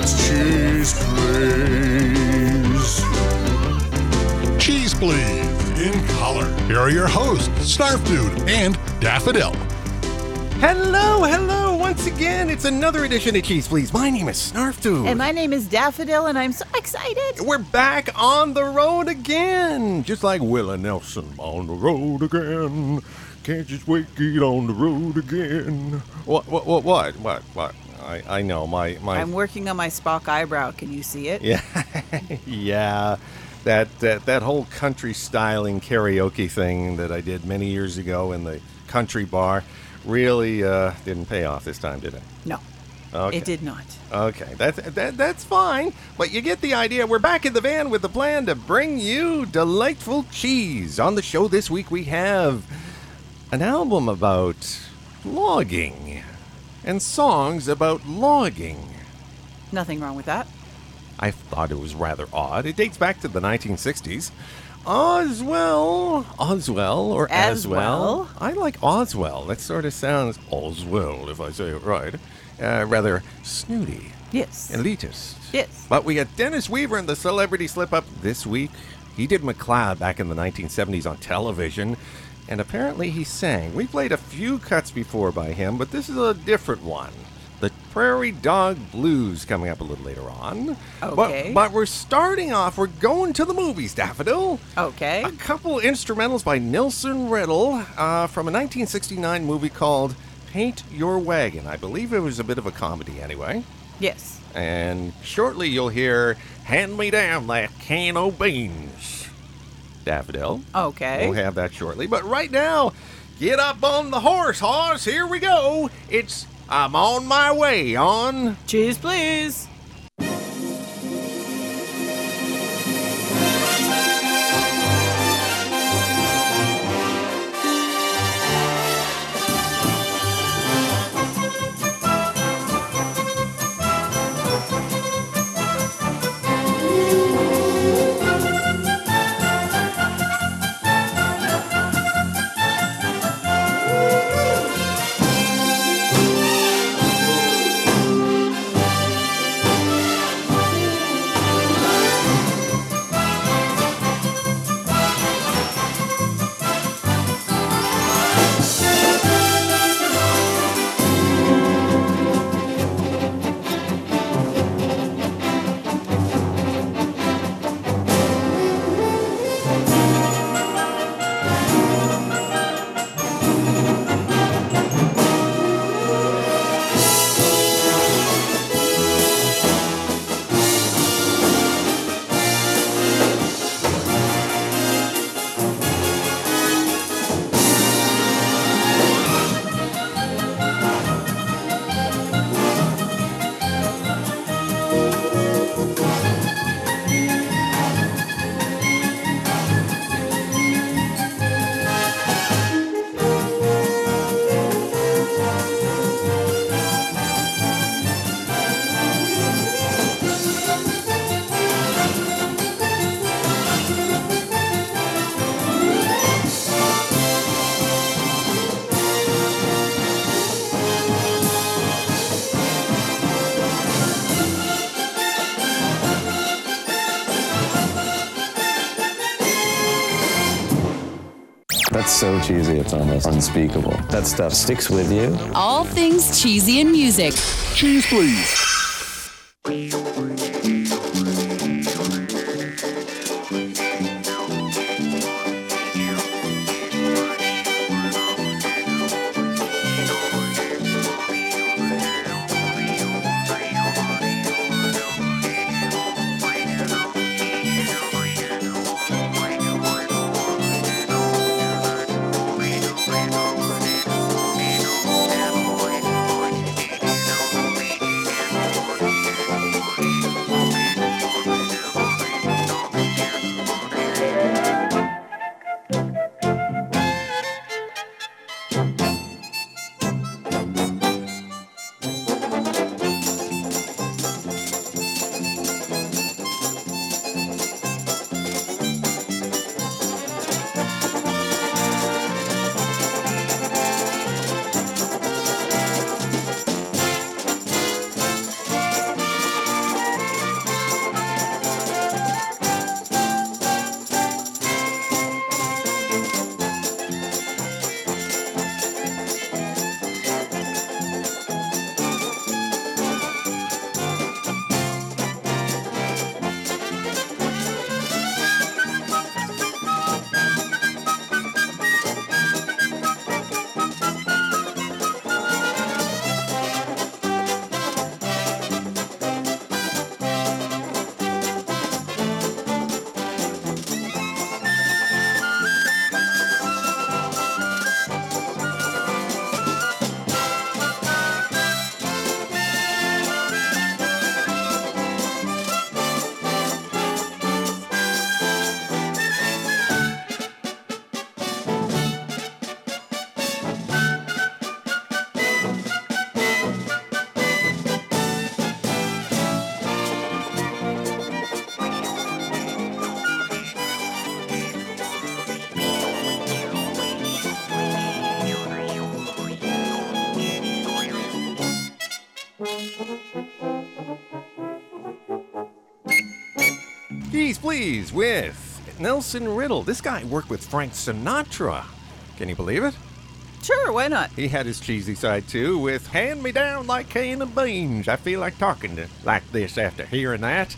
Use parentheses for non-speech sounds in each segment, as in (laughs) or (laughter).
yeah, it's Cheese Please. Cheese Please in color. Here are your hosts, Snarf Dude and Daffodil. Hello, hello. Once again, it's another edition of Cheese Please. My name is Snarf Dude. And my name is Daffodil, and I'm so excited. We're back on the road again. Just like Willie Nelson on the road again. Can't just wait, to get on the road again. What, what, what, what, what, what? I, I know, my, my. I'm working on my Spock eyebrow. Can you see it? Yeah, (laughs) yeah. That, that that whole country styling karaoke thing that I did many years ago in the country bar really uh, didn't pay off this time, did it? No, Okay. it did not. Okay, that's that, that's fine. But you get the idea. We're back in the van with the plan to bring you delightful cheese. On the show this week, we have an album about logging and songs about logging. Nothing wrong with that. I thought it was rather odd. It dates back to the 1960s. Oswell, Oswell, or Aswell. Aswell? I like Oswell. That sort of sounds Oswell, if I say it right. Uh, rather snooty, Yes. elitist. Yes. But we got Dennis Weaver in the Celebrity Slip Up this week. He did McCloud back in the 1970s on television, and apparently he sang. We played a few cuts before by him, but this is a different one. The Prairie Dog Blues coming up a little later on. Okay. But, but we're starting off, we're going to the movies, Daffodil. Okay. A couple instrumentals by Nelson Riddle uh, from a 1969 movie called Paint Your Wagon. I believe it was a bit of a comedy anyway. Yes. And shortly you'll hear Hand Me Down That Can of Beans. Daffodil. Okay. We'll have that shortly. But right now, get up on the horse, horse. Here we go. It's I'm on my way on. Cheese, please. It's almost unspeakable. That stuff sticks with you. All things cheesy in music. Cheese Please. Please with Nelson Riddle. This guy worked with Frank Sinatra. Can you believe it? Sure, why not? He had his cheesy side too with Hand Me Down Like Cane of Beans. I feel like talking to like this after hearing that.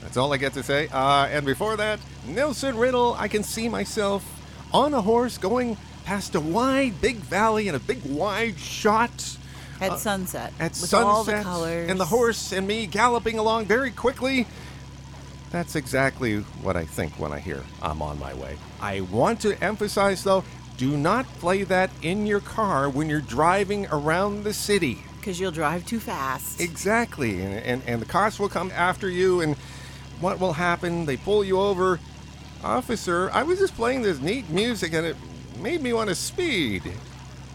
That's all I get to say. Uh, and before that, Nelson Riddle, I can see myself on a horse going past a wide, big valley and a big, wide shot At sunset. at with sunset. all the colors. And the horse and me galloping along very quickly. That's exactly what I think when I hear I'm on my way. I want to emphasize, though, do not play that in your car when you're driving around the city. Because you'll drive too fast. Exactly. And, and, and the cops will come after you, and what will happen? They pull you over. Officer, I was just playing this neat music, and it made me want to speed.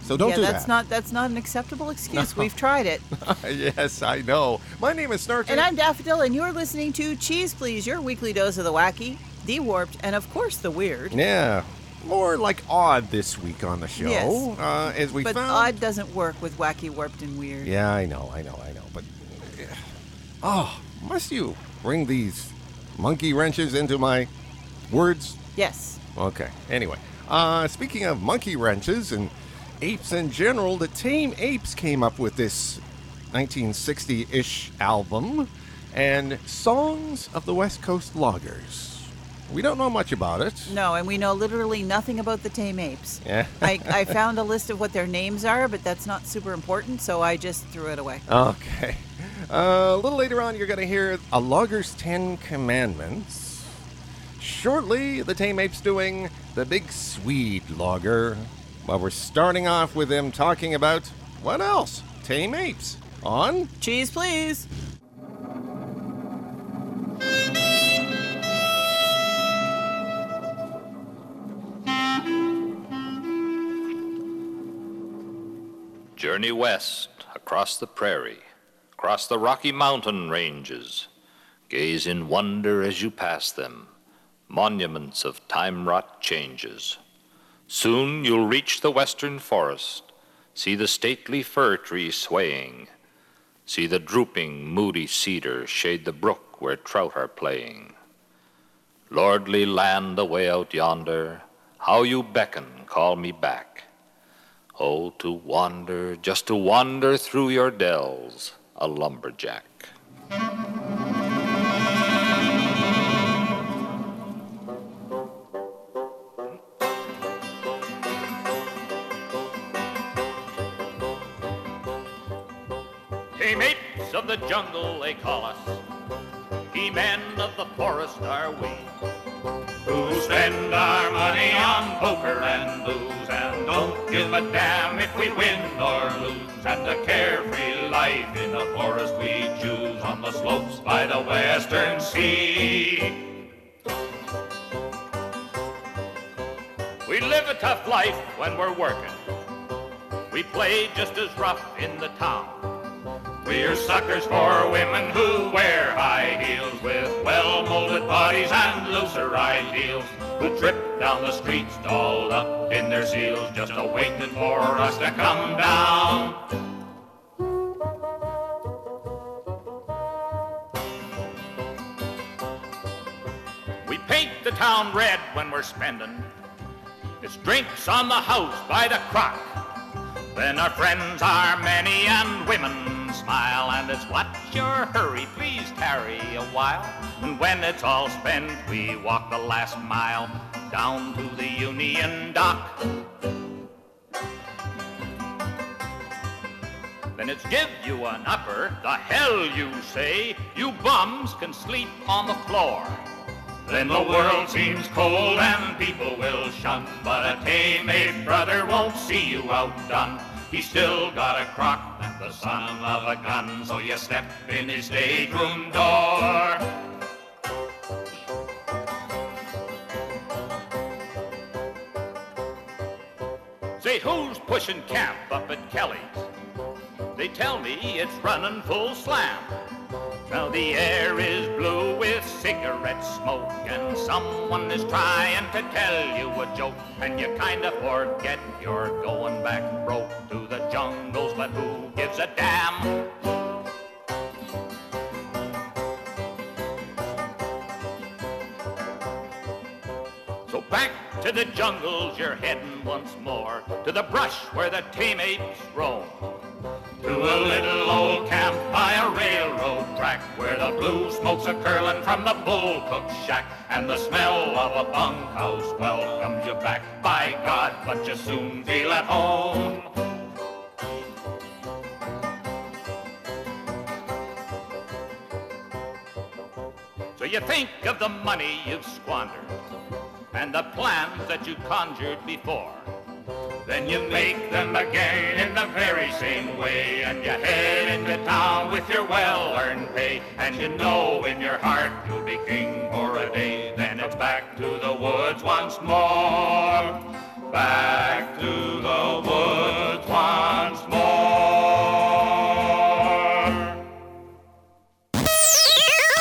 So don't yeah, do that's that. not that's not an acceptable excuse. We've tried it. (laughs) yes, I know. My name is Snarky. And I'm Daffodil, and you're listening to Cheese Please, your weekly dose of the wacky, the warped, and of course the weird. Yeah, more like odd this week on the show. Yes. Uh, as we But found. odd doesn't work with wacky, warped, and weird. Yeah, I know, I know, I know. But oh, must you bring these monkey wrenches into my words? Yes. Okay. Anyway, uh, speaking of monkey wrenches and apes in general, the Tame Apes came up with this 1960-ish album and Songs of the West Coast Loggers. We don't know much about it. No, and we know literally nothing about the tame apes. Yeah. (laughs) I, I found a list of what their names are, but that's not super important, so I just threw it away. Okay. Uh, a little later on, you're going to hear a logger's Ten Commandments. Shortly, the Tame Apes doing the Big Swede Logger. Well, we're starting off with them talking about what else? Tame Apes. On Cheese, please. Journey west across the prairie, across the Rocky Mountain ranges. Gaze in wonder as you pass them, monuments of time wrought changes. Soon you'll reach the western forest, see the stately fir tree swaying, see the drooping, moody cedar shade the brook where trout are playing. Lordly land away out yonder, how you beckon, call me back. Oh, to wander, just to wander through your dells, a lumberjack. They call us. He-men of the forest are we. Who spend our money on poker and booze and don't give a damn if we win or lose. And a carefree life in the forest we choose on the slopes by the western sea. We live a tough life when we're working. We play just as rough in the town. We're suckers for women who wear high heels with well-molded bodies and looser ideals. Who trip down the streets dolled up in their seals, just a waiting for us to come down. We paint the town red when we're spending. It's drinks on the house by the crock. Then our friends are many and women smile, and it's what's your hurry, please tarry a while. And when it's all spent, we walk the last mile down to the Union Dock. Then it's give you an upper, the hell you say, you bums can sleep on the floor. Then the world seems cold and people will shun, but a tame brother won't see you outdone. He's still got a crock and the son of a gun, so you step in his stateroom door. Say, who's pushing camp up at Kelly's? They tell me it's running full slam. Now the air is blue with cigarette smoke, and someone is trying to tell you a joke, and you kinda forget you're going back broke to the jungles, but who gives a damn? So back to the jungles you're heading once more, to the brush where the tame apes roam. To a little where the blue smoke's a curling from the bull cook's shack and the smell of a bunkhouse welcomes you back. By God, but you soon feel at home. So you think of the money you've squandered and the plans that you conjured before. Then you make them again in the very same way, and you head into town with your well-earned pay, and you know in your heart you'll be king for a day. Then it's back to the woods once more, back to the woods once more.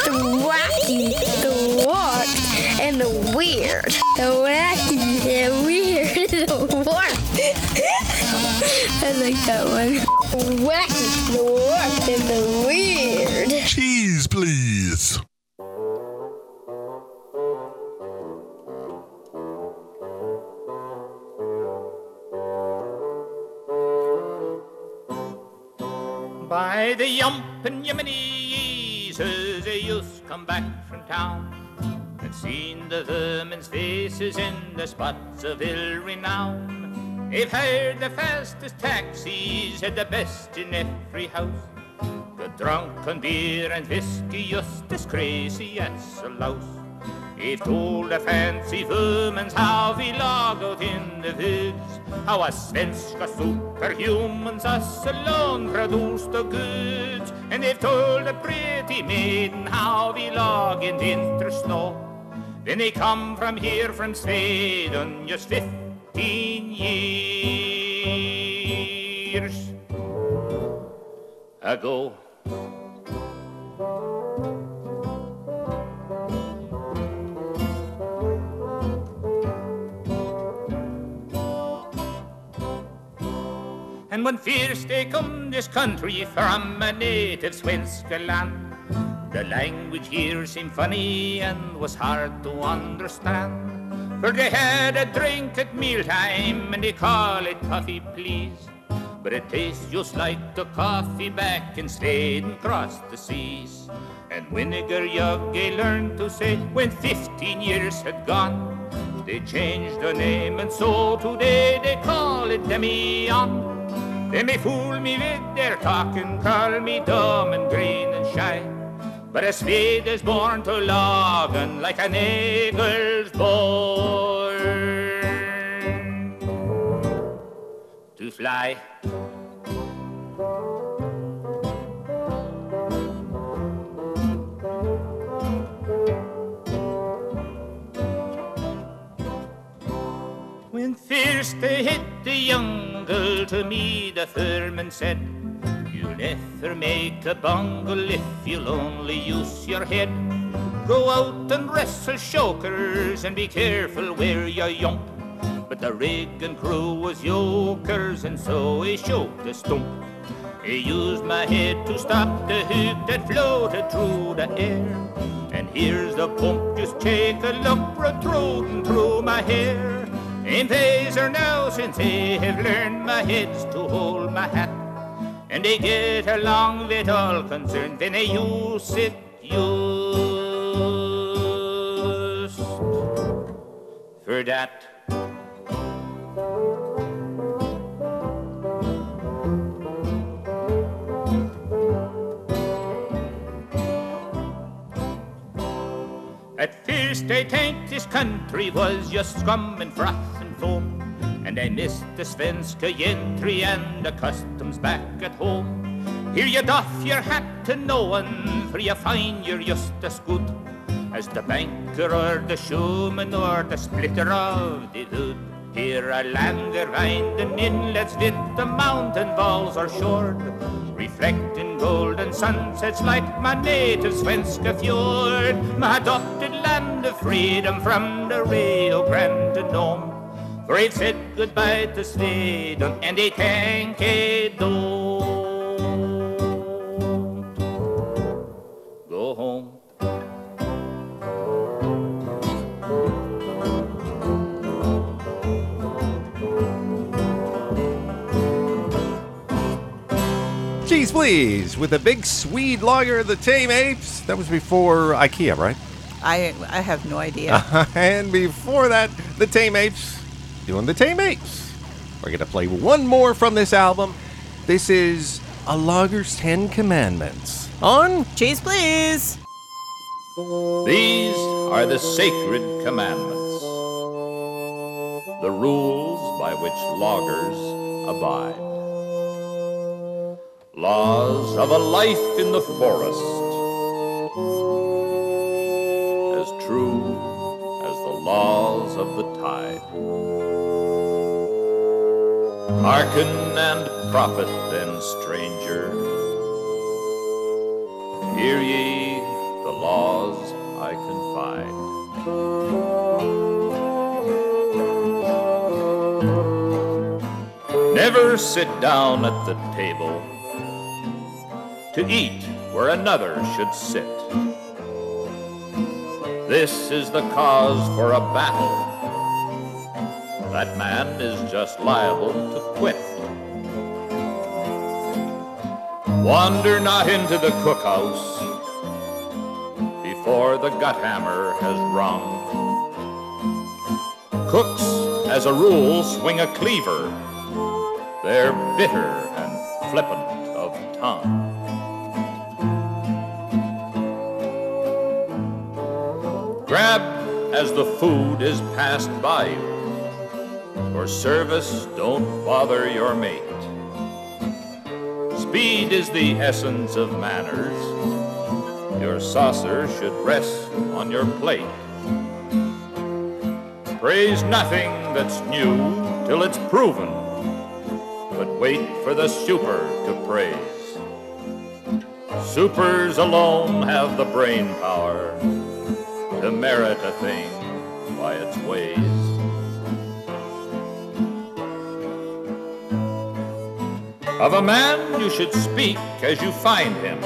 The wacky, the warped, and the weird. The wacky, the weird, (laughs) the warped. I like that one. Wacky, the warped, and the weird. Cheese, please. By the yump and yemeni says a youth come back from town and seen the vermin's faces in the spots of ill renown. They've hired the fastest taxis, had the best in every house. The drunk on beer and whiskey, just as crazy as a louse. They've told the fancy vermins how we log out in the woods How a svenska superhumans us alone produced the goods And they've told the pretty maiden how we log in winter snow Then they come from here from Sweden just years ago And when first they come this country from a native Svenska land, the language here seemed funny and was hard to understand. For they had a drink at mealtime and they call it coffee, please. But it tastes just like the coffee back in Sweden across the seas. And vinegar jug they learned to say when 15 years had gone. They changed the name and so today they call it Demian. They may fool me with their talking, call me dumb and green and shy. But a Swede is born to Lagan like an eagle's born to fly. When first they hit the jungle, to me the firman said, never make a bungle if you'll only use your head. Go out and wrestle chokers and be careful where you yump. But the rig and crew was yokers and so he choked the stump. He used my head to stop the hook that floated through the air. And here's the pump, just take a look, protruding through my hair. In Phaser now, since I have learned my head's to hold my hat. And they get along with all concerned, then they use it used for that. At first I think this country was just scum and froth and foam And I missed the svenska gentry and the customs back at home. Here you doff your hat to no one for you find you're just as good As the banker or the showman or the splitter of the wood Here I land around the inlets with the mountain walls are shored Reflecting golden sunsets like my native svenska fjord. My adopted land of freedom from the Rio Grande to Nome Great said goodbye to Sweden and they thank it do go home. Jeez, please, with a big Swede Logger of the Tame Apes. That was before IKEA, right? I I have no idea. (laughs) and before that, the Tame Apes doing the teammates. We're going to play one more from this album. This is A Logger's Ten Commandments on Cheese, please. These are the sacred commandments, the rules by which loggers abide. Laws of a life in the forest, of the tide. Hearken and profit then, stranger. Hear ye the laws I confide. Never sit down at the table to eat where another should sit. This is the cause for a battle. That man is just liable to quit. Wander not into the cookhouse before the gut hammer has rung. Cooks, as a rule, swing a cleaver. They're bitter and flippant of tongue. Grab as the food is passed by you. Service, don't bother your mate. Speed is the essence of manners. Your saucer should rest on your plate. Praise nothing that's new till it's proven, but wait for the super to praise. Supers alone have the brain power to merit a thing by its ways. Of a man you should speak as you find him,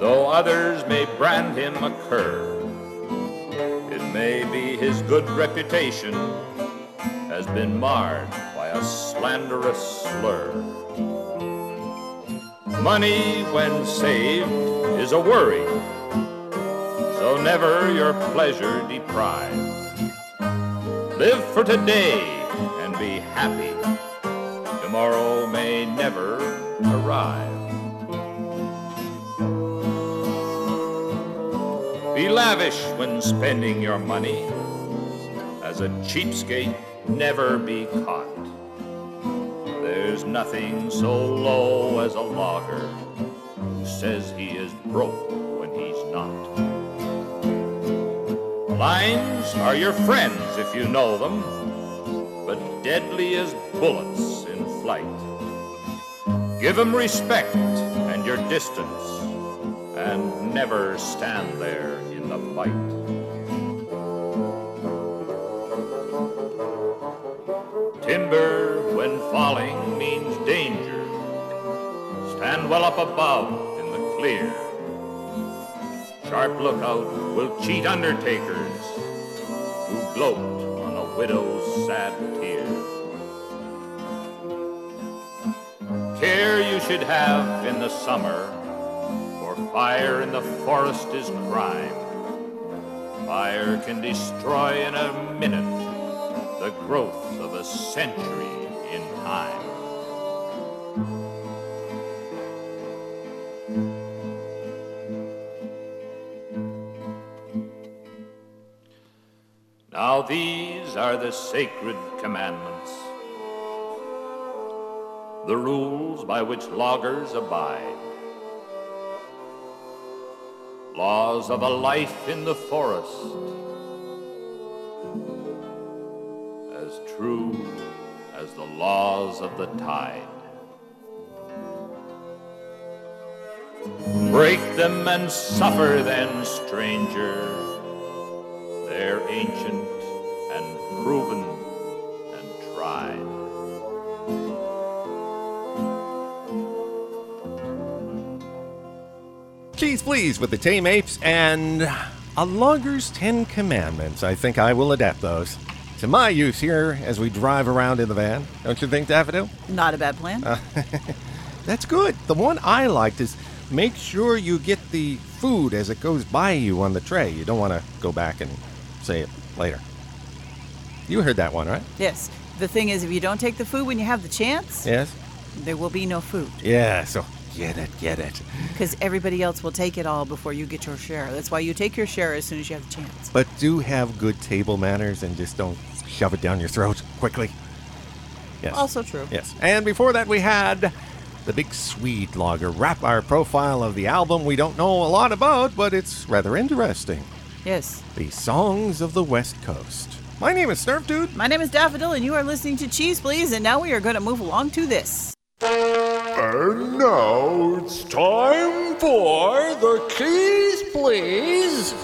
though others may brand him a cur. It may be his good reputation has been marred by a slanderous slur. Money, when saved, is a worry, so never your pleasure deprive. Live for today and be happy tomorrow may never arrive. Be lavish when spending your money. As a cheapskate, never be caught. There's nothing so low as a logger who says he is broke when he's not. Lines are your friends if you know them, but deadly as bullets in flight. Give 'em respect and your distance, and never stand there in the fight. Timber, when falling, means danger. Stand well up above in the clear. Sharp lookout will cheat undertakers who gloat on a widow's sad should have in the summer, for fire in the forest is crime. Fire can destroy in a minute the growth of a century in time. Now these are the sacred commandments, the rules by which loggers abide, laws of a life in the forest, as true as the laws of the tide. Break them and suffer then, stranger. They're ancient and proven Cheese Please with the Tame Apes and A Logger's Ten Commandments. I think I will adapt those to my use here as we drive around in the van. Don't you think, Daffodil? Not a bad plan. Uh, (laughs) that's good. The one I liked is make sure you get the food as it goes by you on the tray. You don't want to go back and say it later. You heard that one, right? Yes. The thing is, if you don't take the food when you have the chance, Yes? there will be no food Yeah, so get it, get it. because everybody else will take it all before you get your share. That's why you take your share as soon as you have the chance. But do have good table manners and just don't shove it down your throat quickly. Yes. Also true. Yes. And before that, we had the Big Swede Logger wrap our profile of the album we don't know a lot about, but it's rather interesting. Yes. The Songs of the West Coast. My name is Snarf Dude. My name is Daffodil, and you are listening to Cheese Please, and now we are going to move along to this. And now it's time for the keys, please.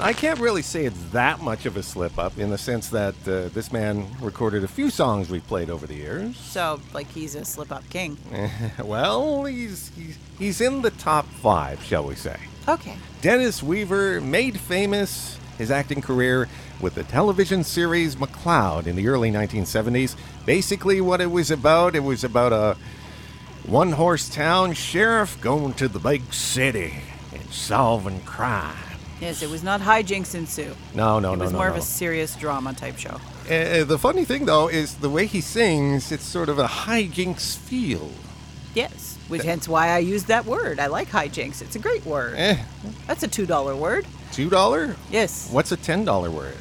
I can't really say it's that much of a slip up in the sense that uh, this man recorded a few songs we've played over the years. So, like, he's a slip up king. (laughs) well, he's, he's he's in the top five, shall we say? Okay. Dennis Weaver made famous his acting career with the television series McCloud in the early 1970s. Basically, what it was about, it was about a one horse town sheriff going to the big city and solving crime. Yes, it was not hijinks ensue. No, no, no. It was no. more no. of a serious drama type show. Uh, the funny thing, though, is the way he sings, it's sort of a hijinks feel. Yes, which hence why I used that word. I like hijinks. It's a great word. Eh, That's a two dollar Yes, What's a $10 word?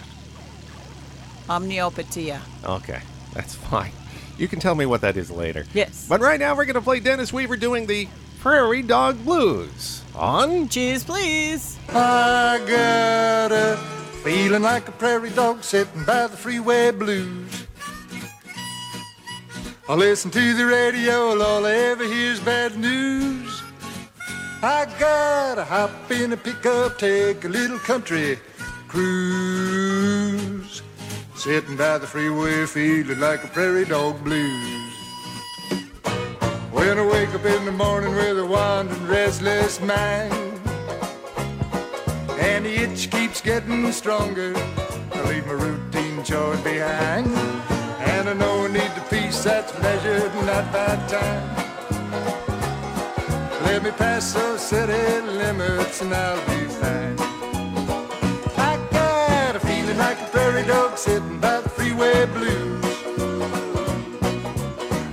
omniopatia. Okay, that's fine. You can tell me what that is later. Yes. But right now, we're going to play Dennis Weaver doing the Prairie Dog Blues on. Cheese, please. I got a feeling like a prairie dog sitting by the freeway blues. I listen to the radio, all I ever hear is bad news. I gotta hop in a pickup, take a little country cruise. Sitting by the freeway, feeling like a prairie dog blues. When I wake up in the morning with a wandering, restless mind. And the itch keeps getting stronger. I leave my routine chores behind. And I know I need the peace that's measured, not by time. Let me pass those city limits and I'll be fine. I got a feeling like a prairie dog sitting by the freeway blues.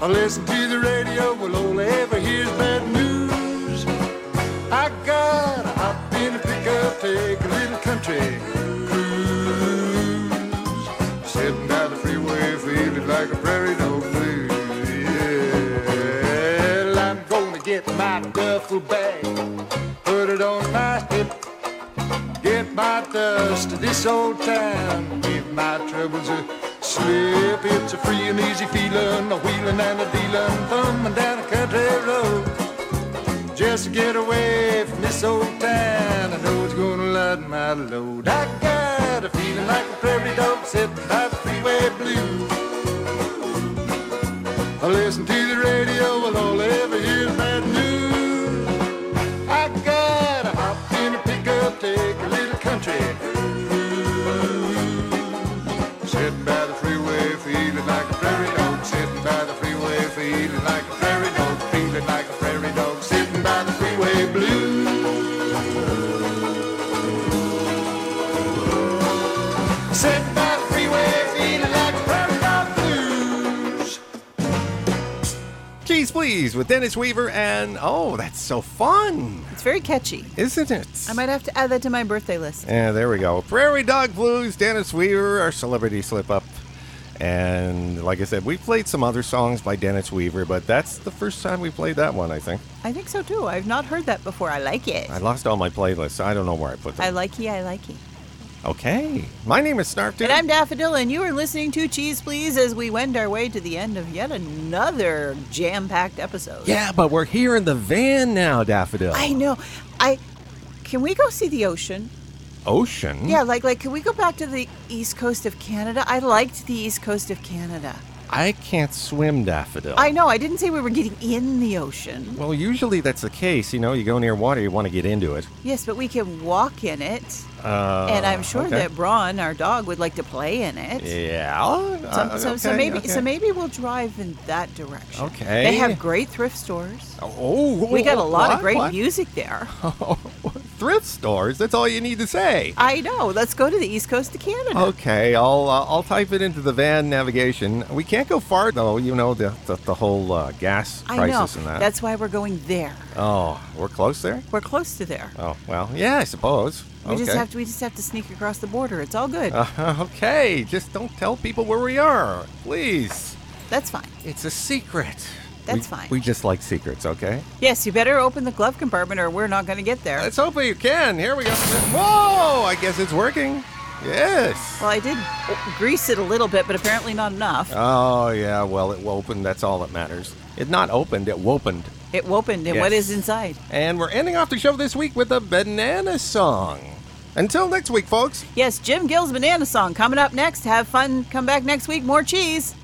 I listen to the radio, well, I ever hear is get my duffel bag, put it on my hip, get my dust to this old town, give my troubles a slip. It's a free and easy feeling, a wheeling and a dealing, thumbing down a country road. Just to get away from this old town, I know it's gonna lighten my load. I got a feeling like a prairie dog sitting by the freeway blue. I listen to the Cheese Please with Dennis Weaver, and oh, that's so fun, It's very catchy. isn't it? I might have to add that to my birthday list. Yeah, there we go. Prairie Dog Blues, Dennis Weaver, our celebrity slip up. And like I said, we played some other songs by Dennis Weaver, but that's the first time we played that one, I think. I think so too. I've not heard that before. I like it. I lost all my playlists. I don't know where I put that. I them. like it. I like it. Okay. My name is Snarf Dude. And I'm Daffodil, and you are listening to Cheese Please as we wend our way to the end of yet another jam-packed episode. Yeah, but we're here in the van now, Daffodil. I know. I can we go see the ocean? Ocean? Yeah, like like can we go back to the east coast of Canada? I liked the east coast of Canada. I can't swim, Daffodil. I know. I didn't say we were getting in the ocean. Well, usually that's the case. You know, you go near water, you want to get into it. Yes, but we can walk in it. Uh, and I'm sure okay. that Braun, our dog, would like to play in it. Yeah. So, uh, so, so okay, maybe okay. so maybe we'll drive in that direction. Okay. They have great thrift stores. Oh, we got a lot of great What? music there. (laughs) thrift stores. That's all you need to say. I know. Let's go to the east coast of Canada. Okay, I'll uh, I'll type it into the van navigation. We can't go far though. You know the the, the whole uh, gas I know. crisis and that. That's why we're going there. oh, we're close there. We're close to there. Oh well, yeah, I suppose. We okay. just have to we just have to sneak across the border. It's all good. Uh, okay, just don't tell people where we are, please. That's fine. It's a secret. That's We- fine. We just like secrets, okay? Yes, you better open the glove compartment or we're not going to get there. Let's hope you can. Here we go. Whoa! I guess it's working. Yes. well, I did grease it a little bit, but apparently not enough. Oh yeah. Well, it opened. That's all that matters. It not opened. It opened. It opened, and what Yes. is inside? And we're ending off the show this week with a banana song. Until next week, folks. Yes, Jim Gill's Banana Song coming up next. Have fun. Come back next week. More cheese.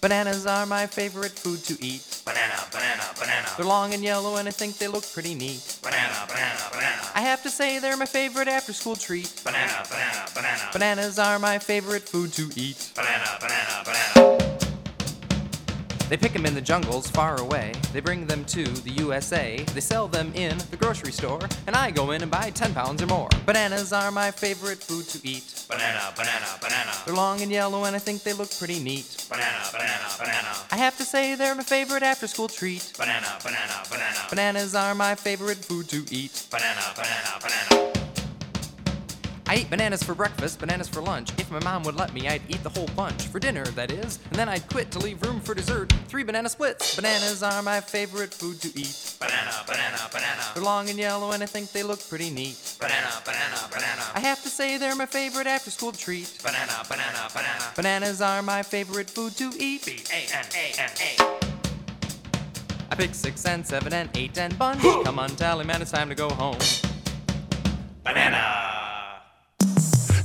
Bananas are my favorite food to eat. Banana, banana, banana. They're long and yellow and I think they look pretty neat. Banana, banana, banana. I have to say they're my favorite after school treat. Banana, banana, banana. Bananas are my favorite food to eat. Banana, banana, banana. They pick them in the jungles far away. They bring them to the USA. They sell them in the grocery store. And I go in and buy 10 pounds or more. Bananas are my favorite food to eat. Banana, banana, banana. They're long and yellow and I think they look pretty neat. Banana, banana, banana. I have to say they're my favorite after school treat. Banana, banana, banana. Bananas are my favorite food to eat. Banana, banana, banana. I eat bananas for breakfast, bananas for lunch. If my mom would let me, I'd eat the whole bunch. For dinner, that is. And then I'd quit to leave room for dessert. Three banana splits. Bananas are my favorite food to eat. Banana, banana, banana. They're long and yellow and I think they look pretty neat. Banana, banana, banana. I have to say they're my favorite after school treat. Banana, banana, banana. Bananas are my favorite food to eat. B-A-N-A-N-A. I pick six and seven and eight and bunch. (gasps) Come on, tally man, it's time to go home. Banana.